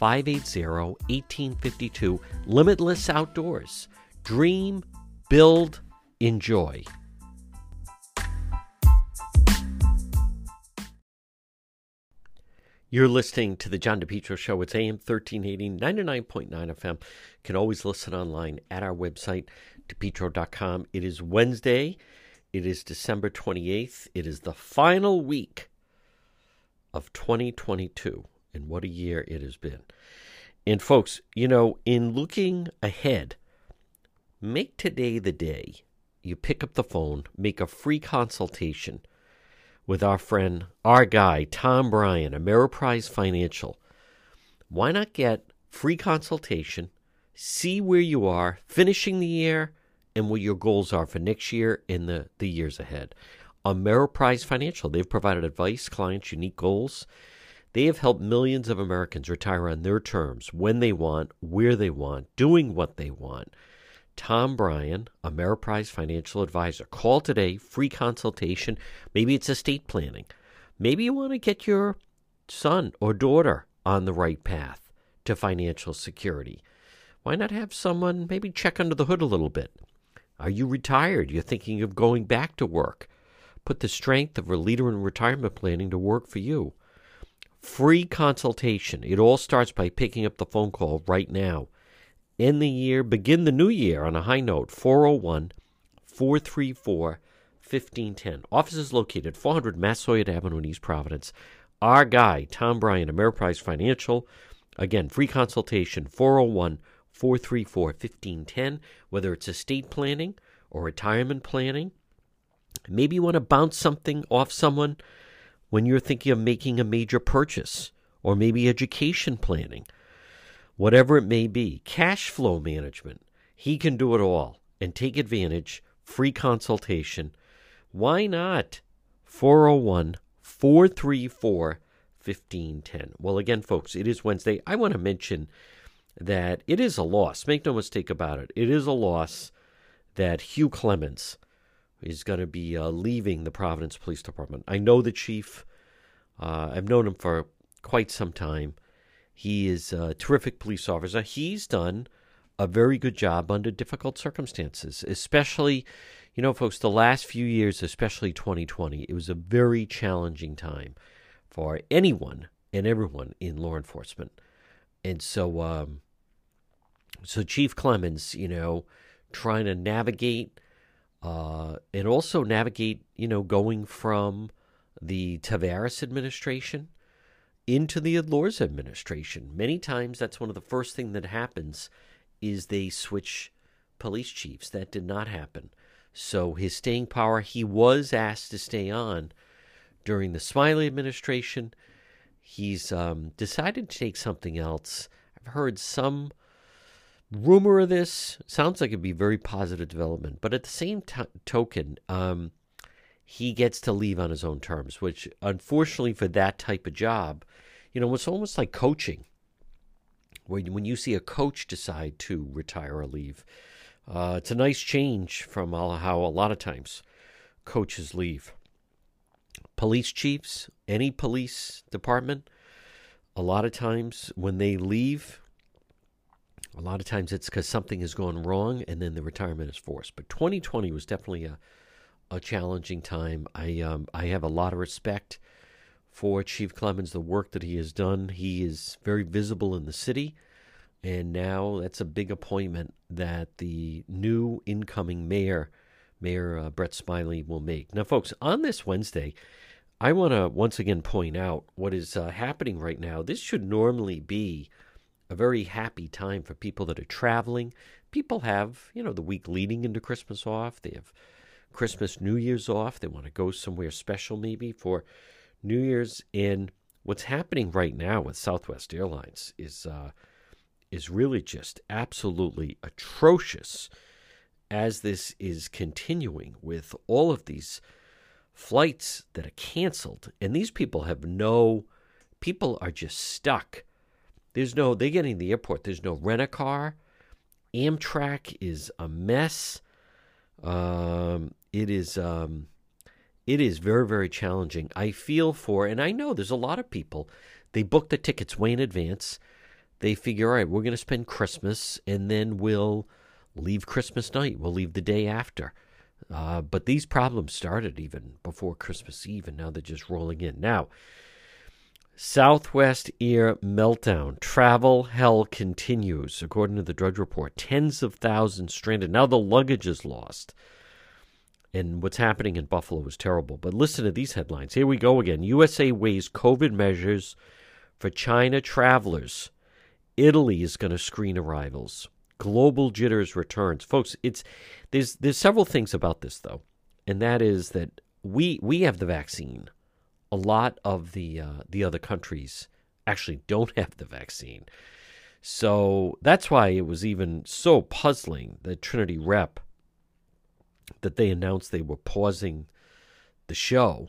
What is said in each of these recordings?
580 1852. Limitless Outdoors. Dream, build, enjoy. You're listening to the John DePetro Show. It's AM 1380, 99.9 FM. You can always listen online at our website, depetro.com. It is Wednesday. It is December 28th. It is the final week of 2022. And what a year it has been. And, folks, you know, in looking ahead, make today the day you pick up the phone, make a free consultation with our friend, our guy, Tom Bryan, Ameriprise Financial. Why not get free consultation, see where you are finishing the year and what your goals are for next year and the, the years ahead? Ameriprise Financial, they've provided advice, clients, unique goals. They have helped millions of Americans retire on their terms, when they want, where they want, doing what they want. Tom Bryan, Ameriprise Financial Advisor. Call today, free consultation. Maybe it's estate planning. Maybe you want to get your son or daughter on the right path to financial security. Why not have someone maybe check under the hood a little bit? Are you retired? You're thinking of going back to work. Put the strength of a leader in retirement planning to work for you. Free consultation. It all starts by picking up the phone call right now end the year, begin the new year on a high note 401 434 1510. Office is located 400 Massasoit Avenue in East Providence. Our guy, Tom Bryan, Ameriprise Financial. Again, free consultation 401 434 1510, whether it's estate planning or retirement planning. Maybe you want to bounce something off someone when you're thinking of making a major purchase, or maybe education planning whatever it may be, cash flow management. He can do it all and take advantage, free consultation. Why not? 401 434 1510. Well, again, folks, it is Wednesday. I want to mention that it is a loss. Make no mistake about it. It is a loss that Hugh Clements is going to be uh, leaving the Providence Police Department. I know the chief. Uh, I've known him for quite some time. He is a terrific police officer. He's done a very good job under difficult circumstances, especially, you know, folks, the last few years, especially 2020, it was a very challenging time for anyone and everyone in law enforcement. And so, um, so Chief Clements, you know, trying to navigate uh, and also navigate, you know, going from the Taveras administration into the Elorza administration. Many times that's one of the first thing that happens is they switch police chiefs. That did not happen. So his staying power, he was asked to stay on during the Smiley administration. He's um, decided to take something else. I've heard some rumor of this. Sounds like it'd be very positive development. But at the same t- token, um, he gets to leave on his own terms, which unfortunately for that type of job, you know, it's almost like coaching. When, when you see a coach decide to retire or leave, uh, it's a nice change from how a lot of times coaches leave. Police chiefs, any police department, a lot of times when they leave, a lot of times it's because something has gone wrong and then the retirement is forced. But 2020 was definitely a a challenging time. I um, I have a lot of respect for Chief Clements, the work that he has done. He is very visible in the city, and now that's a big appointment that the new incoming mayor, Mayor uh, Brett Smiley, will make. Now, folks, on this Wednesday, I want to once again point out what is uh, happening right now. This should normally be a very happy time for people that are traveling. People have, you know, the week leading into Christmas off. They have Christmas, New Year's off. They want to go somewhere special maybe for New Year's. And what's happening right now with Southwest Airlines is uh, is really just absolutely atrocious as this is continuing with all of these flights that are canceled. And these people have no, people are just stuck. There's no, they get in the airport, there's no rent a car. Amtrak is a mess. Um, it is, um, it is very, very challenging. I feel for, and I know there's a lot of people, they book the tickets way in advance they figure, all right, we're going to spend Christmas and then we'll leave Christmas night. We'll leave the day after. Uh, but these problems started even before Christmas Eve, and now they're just rolling in. Now, Southwest Air meltdown. Travel hell continues, according to the Drudge Report. Tens of thousands stranded. Now the luggage is lost. And what's happening in Buffalo is terrible. But listen to these headlines. Here we go again. USA weighs COVID measures for China travelers. Italy is going to screen arrivals. Global jitters returns, folks. It's there's there's several things about this though, and that is that we we have the vaccine. A lot of the uh, the other countries actually don't have the vaccine, so that's why it was even so puzzling that Trinity Rep that they announced they were pausing the show,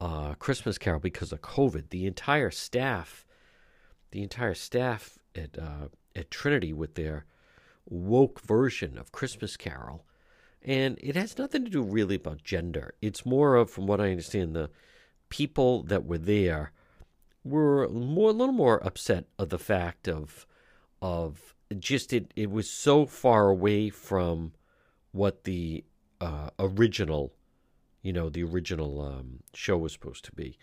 uh, Christmas Carol, because of COVID. The entire staff the entire staff at uh, at Trinity with their woke version of Christmas Carol, and it has nothing to do really about gender. It's more of, from what I understand, the people that were there were more a little more upset of the fact of of just it it was so far away from what the uh, original you know the original um, show was supposed to be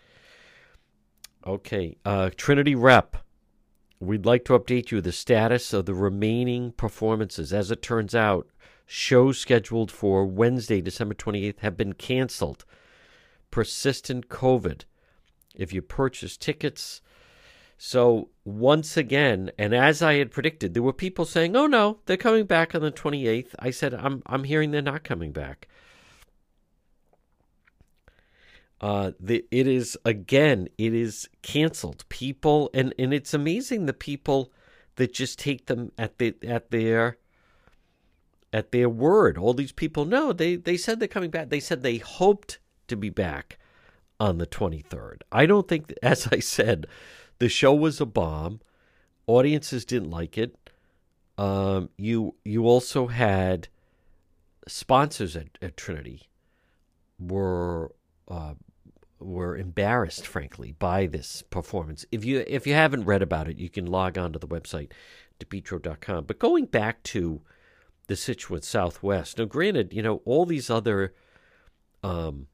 okay uh, trinity rep We'd like to update you the status of the remaining performances. As it turns out, shows scheduled for Wednesday, December 28th have been canceled. Persistent COVID. If you purchase tickets, so once again, and as I had predicted, there were people saying, "Oh no, they're coming back on the 28th." I said, "I'm I'm hearing they're not coming back." Uh, the, it is again, it is canceled. People, and and it's amazing the people that just take them at the at their at their word. All these people, no, they they said they're coming back. They said they hoped to be back on the 23rd. I don't think, as I said, the show was a bomb. Audiences didn't like it. Um, you you also had sponsors at, at Trinity were uh, were embarrassed, frankly, by this performance. If you if you haven't read about it, you can log on to the website, depetro.com. But going back to the Situate Southwest, now granted, you know, all these other um,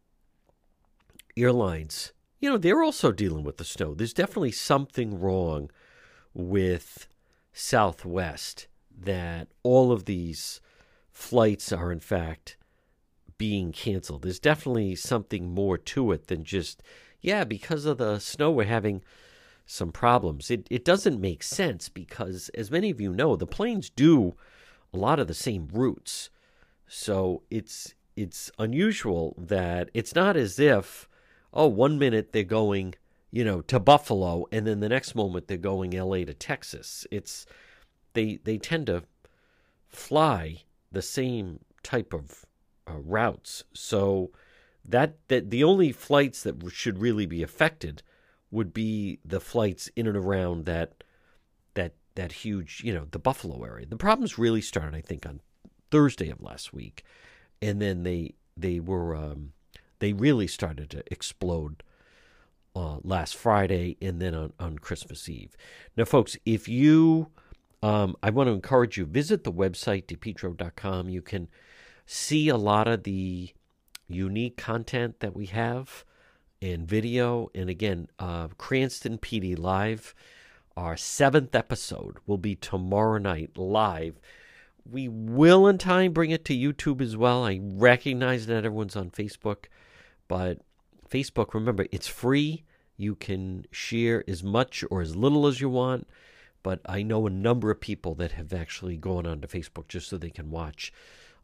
airlines, you know, they're also dealing with the snow. There's definitely something wrong with Southwest that all of these flights are in fact being canceled. There's definitely something more to it than just, yeah, because of the snow, we're having some problems. It, it doesn't make sense because, as many of you know, the planes do a lot of the same routes. So it's it's unusual that it's not as if, oh, one minute they're going, you know, to Buffalo, and then the next moment they're going L.A. to Texas. It's they they tend to fly the same type of uh, routes. So that that the only flights that should really be affected would be the flights in and around that that that huge, you know, the Buffalo area. The problems really started, I think, on Thursday of last week, and then they they were um, they really started to explode uh, last Friday and then on, on Christmas Eve. Now, folks, if you, um, I want to encourage you, visit the website, depetro.com. You can see a lot of the unique content that we have in video. And again, uh, Cranston PD Live, our seventh episode will be tomorrow night live we will in time bring it to YouTube as well. I recognize that everyone's on Facebook, but Facebook, remember, it's free. You can share as much or as little as you want. But I know a number of people that have actually gone onto Facebook just so they can watch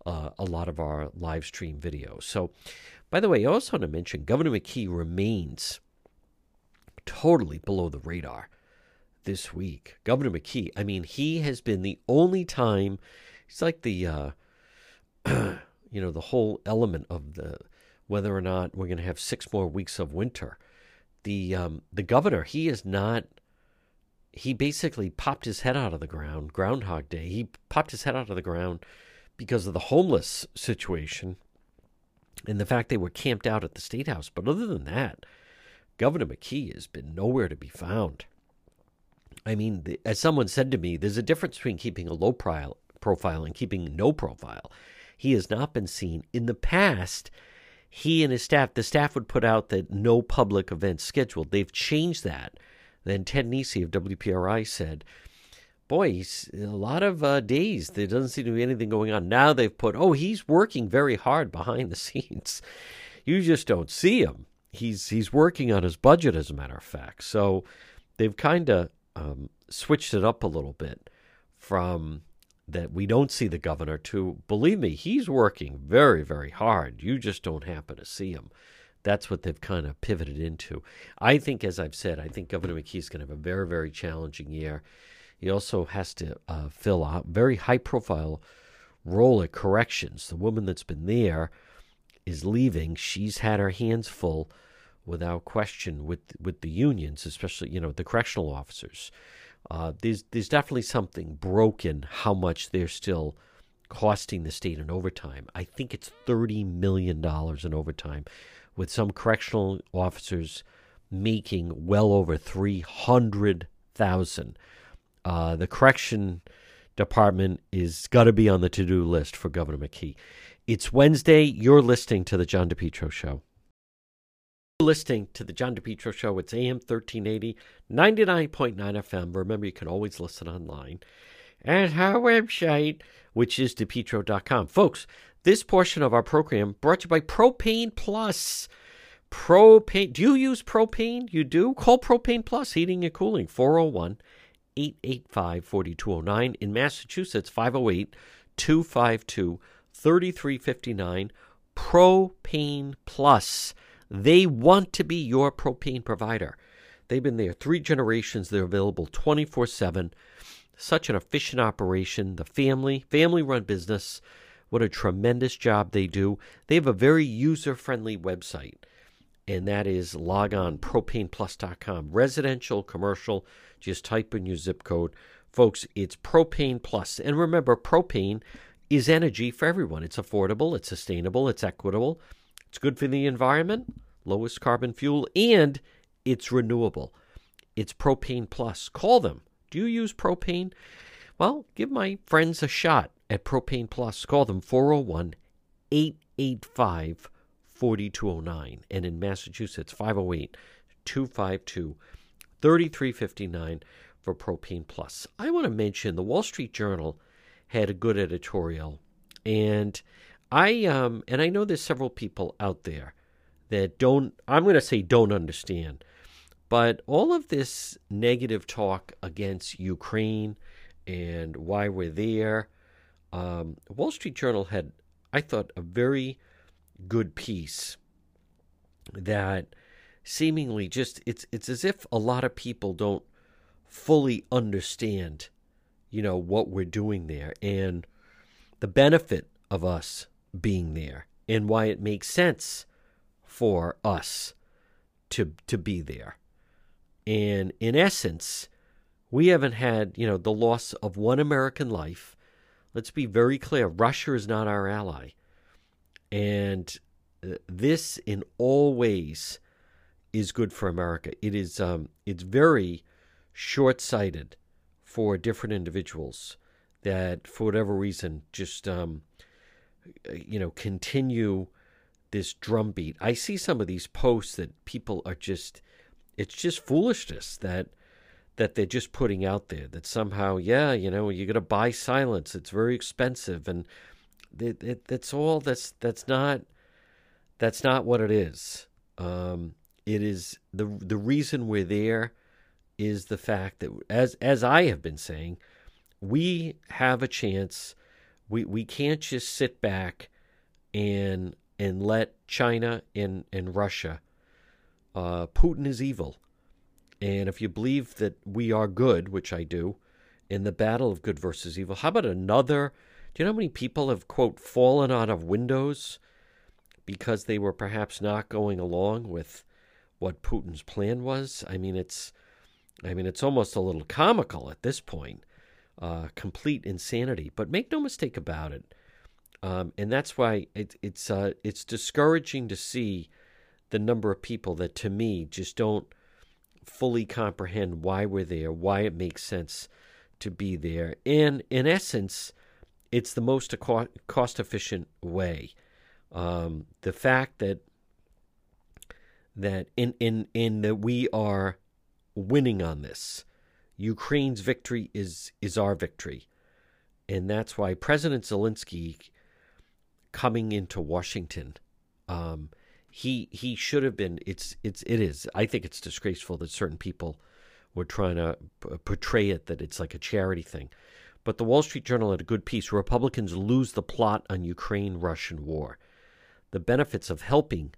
uh, a lot of our live stream videos. So, by the way, I also want to mention Governor McKee remains totally below the radar this week. Governor McKee, I mean, he has been the only time, he's like the, uh, you know, the whole element of the whether or not we're going to have six more weeks of winter. The um, the governor, he is not. He basically popped his head out of the ground. Groundhog Day. He popped his head out of the ground because of the homeless situation and the fact they were camped out at the state house. But other than that, Governor McKee has been nowhere to be found. I mean, as someone said to me, there's a difference between keeping a low profile and keeping no profile. He has not been seen. In the past, he and his staff, the staff would put out that no public events scheduled. They've changed that. Then Ted Nesi of WPRI said, boy, a lot of uh, days. There doesn't seem to be anything going on. Now they've put, oh, he's working very hard behind the scenes. You just don't see him. He's he's working on his budget, as a matter of fact. So they've kind of um, switched it up a little bit from that we don't see the governor to believe me, he's working very, very hard. You just don't happen to see him. That's what they've kind of pivoted into. I think, as I've said, I think Governor McKee is going to have a very, very challenging year. He also has to uh, fill a very high profile role at corrections. The woman that's been there is leaving. She's had her hands full without question with with the unions, especially you know the correctional officers. Uh, there's there's definitely something broken. How much they're still costing the state in overtime? I think it's thirty million dollars in overtime, with some correctional officers making well over three hundred thousand. Uh, the correction department is got to be on the to do list for Governor McKee. It's Wednesday. You're listening to the John DePetro Show. Listening to the John DePetro Show. It's AM 1380, 99.9 FM. Remember, you can always listen online at our website, which is depetro.com. Folks, this portion of our program brought to you by Propane Plus. Propane. Do you use propane? You do? Call Propane Plus Heating and Cooling, 401 885 4209. In Massachusetts, 508 252 3359. Propane Plus. They want to be your propane provider. They've been there three generations. They're available 24 7. Such an efficient operation. The family, family run business. What a tremendous job they do. They have a very user friendly website, and that is logonpropaneplus.com. Residential, commercial, just type in your zip code. Folks, it's Propane Plus. And remember, propane is energy for everyone. It's affordable, it's sustainable, it's equitable, it's good for the environment, lowest carbon fuel, and it's renewable. It's Propane Plus. Call them. Do you use propane? Well, give my friends a shot at Propane Plus. Call them 401 885 4209. And in Massachusetts, 508 252 3359 for Propane Plus. I want to mention the Wall Street Journal had a good editorial, and I um and I know there's several people out there that don't I'm going to say don't understand, but all of this negative talk against Ukraine and why we're there, um, Wall Street Journal had I thought a very good piece that seemingly just it's it's as if a lot of people don't fully understand you know what we're doing there and the benefit of us being there and why it makes sense for us to to be there. And in essence, we haven't had, you know, the loss of one American life. Let's be very clear, Russia is not our ally. And uh, this in all ways is good for America. It is um, it's very short-sighted for different individuals that for whatever reason just um, you know continue this drumbeat. I see some of these posts that people are just it's just foolishness that that they're just putting out there that somehow, yeah, you know, you're going to buy silence. It's very expensive, and it, it, that's all. That's that's not that's not what it is. Um, it is the the reason we're there is the fact that as as I have been saying, we have a chance. We we can't just sit back and and let China and and Russia. Uh, Putin is evil, and if you believe that we are good, which I do, in the battle of good versus evil, how about another? Do you know how many people have quote fallen out of windows because they were perhaps not going along with what Putin's plan was? I mean, it's I mean, it's almost a little comical at this point. Uh, complete insanity. But make no mistake about it. Um, and that's why it, it's uh, it's discouraging to see the number of people that, to me, just don't fully comprehend why we're there, why it makes sense to be there. And in essence, it's the most cost efficient way. Um, the fact that that in in in that we are winning on this. Ukraine's victory is is our victory. And that's why President Zelensky coming into Washington, um, he he should have been it's it's it is. I think it's disgraceful that certain people were trying to p- portray it that it's like a charity thing. But the Wall Street Journal had a good piece. Republicans lose the plot on Ukraine Russian war. The benefits of helping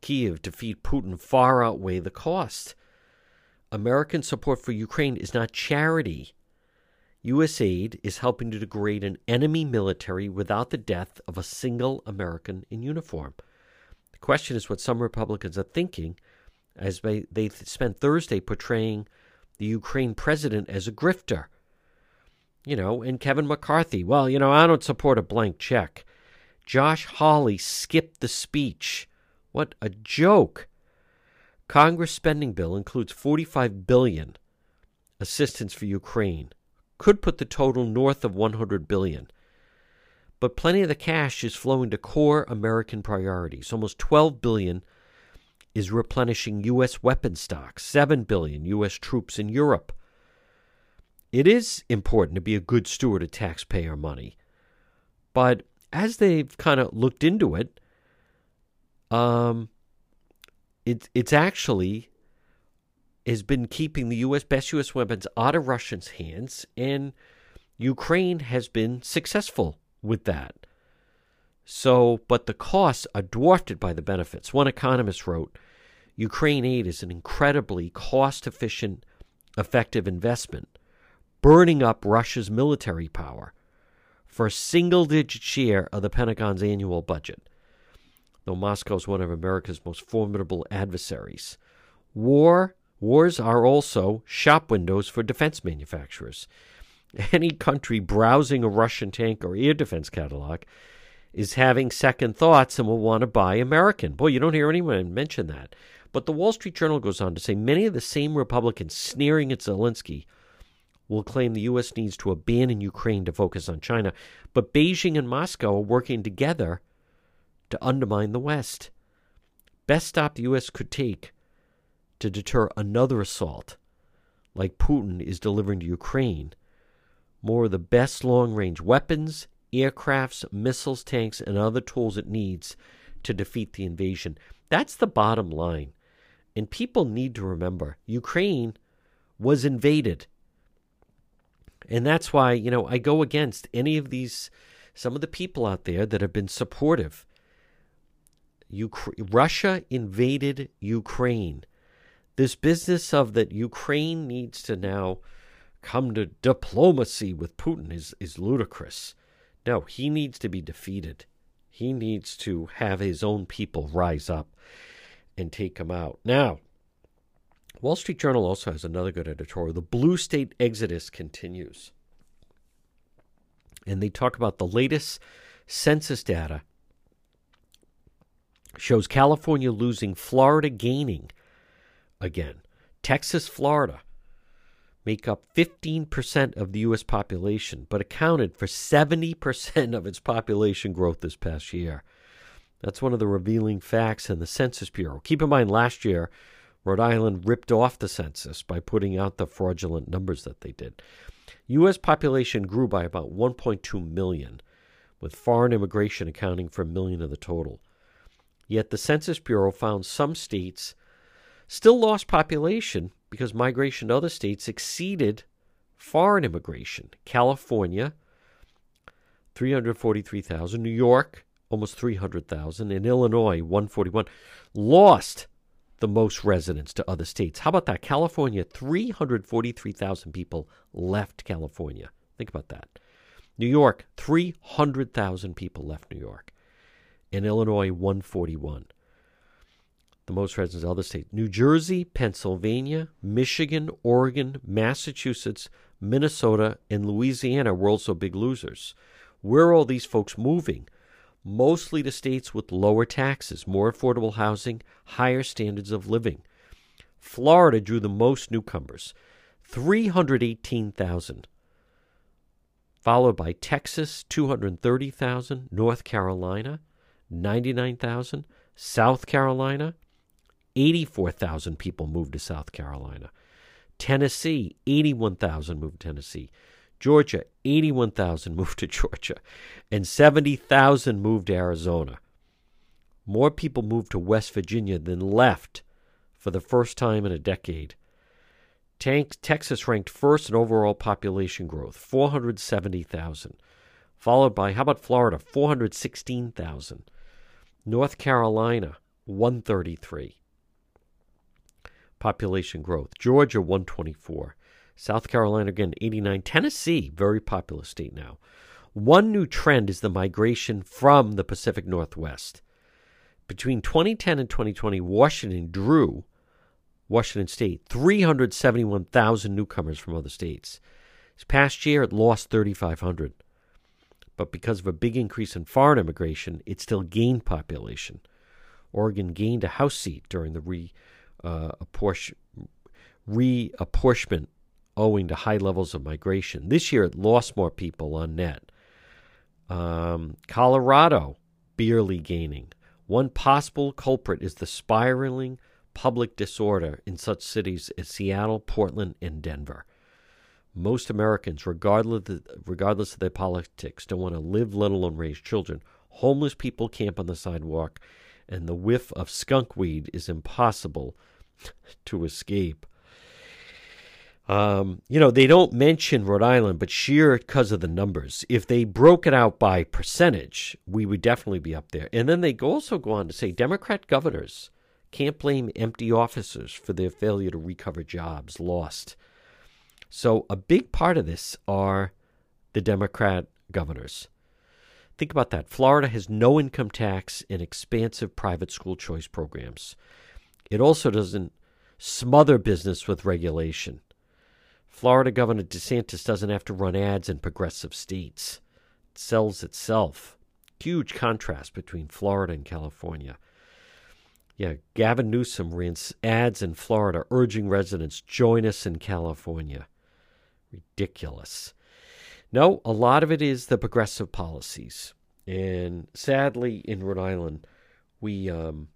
Kiev defeat Putin far outweigh the cost. American support for Ukraine is not charity. U.S. aid is helping to degrade an enemy military without the death of a single American in uniform. The question is what some Republicans are thinking as they, they spent Thursday portraying the Ukraine president as a grifter. You know, and Kevin McCarthy, well, you know, I don't support a blank check. Josh Hawley skipped the speech. What a joke. Congress spending bill includes 45 billion assistance for Ukraine. Could put the total north of 100 billion. But plenty of the cash is flowing to core American priorities. Almost 12 billion is replenishing US weapon stocks, 7 billion US troops in Europe. It is important to be a good steward of taxpayer money. But as they've kind of looked into it, um, it, it's actually has been keeping the U.S. best U.S. weapons out of Russians' hands, and Ukraine has been successful with that. So, but the costs are dwarfed by the benefits. One economist wrote Ukraine aid is an incredibly cost efficient, effective investment, burning up Russia's military power for a single digit share of the Pentagon's annual budget though Moscow is one of America's most formidable adversaries. War wars are also shop windows for defense manufacturers. Any country browsing a Russian tank or air defense catalog is having second thoughts and will want to buy American. Boy, you don't hear anyone mention that. But the Wall Street Journal goes on to say many of the same Republicans sneering at Zelensky will claim the U.S. needs to abandon Ukraine to focus on China. But Beijing and Moscow are working together to undermine the West. Best stop the U.S. could take to deter another assault like Putin is delivering to Ukraine. More of the best long range weapons, aircrafts, missiles, tanks, and other tools it needs to defeat the invasion. That's the bottom line. And people need to remember Ukraine was invaded. And that's why, you know, I go against any of these, some of the people out there that have been supportive Ukra- Russia invaded Ukraine. This business of that Ukraine needs to now come to diplomacy with Putin is, is ludicrous. No, he needs to be defeated. He needs to have his own people rise up and take him out. Now, Wall Street Journal also has another good editorial. The blue state exodus continues. And they talk about the latest census data shows California losing, Florida gaining again. Texas, Florida make up 15% of the U.S. population, but accounted for 70% of its population growth this past year. That's one of the revealing facts in the Census Bureau. Keep in mind, last year Rhode Island ripped off the census by putting out the fraudulent numbers that they did. U.S. population grew by about 1.2 million, with foreign immigration accounting for a million of the total. Yet the Census Bureau found some states still lost population because migration to other states exceeded foreign immigration. California, 343,000. New York, almost 300,000. And Illinois, 141. Lost the most residents to other states. How about that? California, 343,000 people left California. Think about that. New York, 300,000 people left New York. In Illinois, 141. The most residents of other states. New Jersey, Pennsylvania, Michigan, Oregon, Massachusetts, Minnesota, and Louisiana were also big losers. Where are all these folks moving? Mostly to states with lower taxes, more affordable housing, higher standards of living. Florida drew the most newcomers, 318,000, followed by Texas, 230,000, North Carolina, 99,000, South Carolina, 84,000 people moved to South Carolina. Tennessee, 81,000 moved to Tennessee. Georgia, 81,000 moved to Georgia. And 70,000 moved to Arizona. More people moved to West Virginia than left for the first time in a decade. Tank, Texas ranked first in overall population growth, 470,000. Followed by, how about Florida, 416,000. North Carolina, 133 population growth. Georgia, 124. South Carolina, again, 89. Tennessee, very populous state now. One new trend is the migration from the Pacific Northwest. Between 2010 and 2020, Washington drew, Washington State, 371,000 newcomers from other states. This past year, it lost 3,500. But because of a big increase in foreign immigration, it still gained population. Oregon gained a House seat during the re uh, apportion, reapportionment owing to high levels of migration. This year, it lost more people on net. Um, Colorado barely gaining. One possible culprit is the spiraling public disorder in such cities as Seattle, Portland, and Denver. Most Americans, regardless of, regardless of their politics, don't want to live, let alone raise children. Homeless people camp on the sidewalk, and the whiff of skunk weed is impossible to escape. Um, you know, they don't mention Rhode Island, but sheer because of the numbers. If they broke it out by percentage, we would definitely be up there. And then they also go on to say Democrat governors can't blame empty offices for their failure to recover jobs lost. So a big part of this are the Democrat governors. Think about that. Florida has no income tax and expansive private school choice programs. It also doesn't smother business with regulation. Florida Governor DeSantis doesn't have to run ads in progressive states. It sells itself. Huge contrast between Florida and California. Yeah, Gavin Newsom ran ads in Florida urging residents join us in California. Ridiculous. No, a lot of it is the progressive policies. And sadly, in Rhode Island, we um,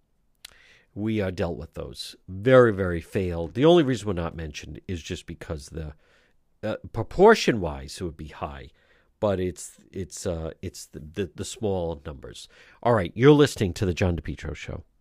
we uh, dealt with those. Very, very failed. The only reason we're not mentioned is just because the uh, proportion wise it would be high, but it's it's uh, it's the, the the small numbers. All right, you're listening to the John DePetro show.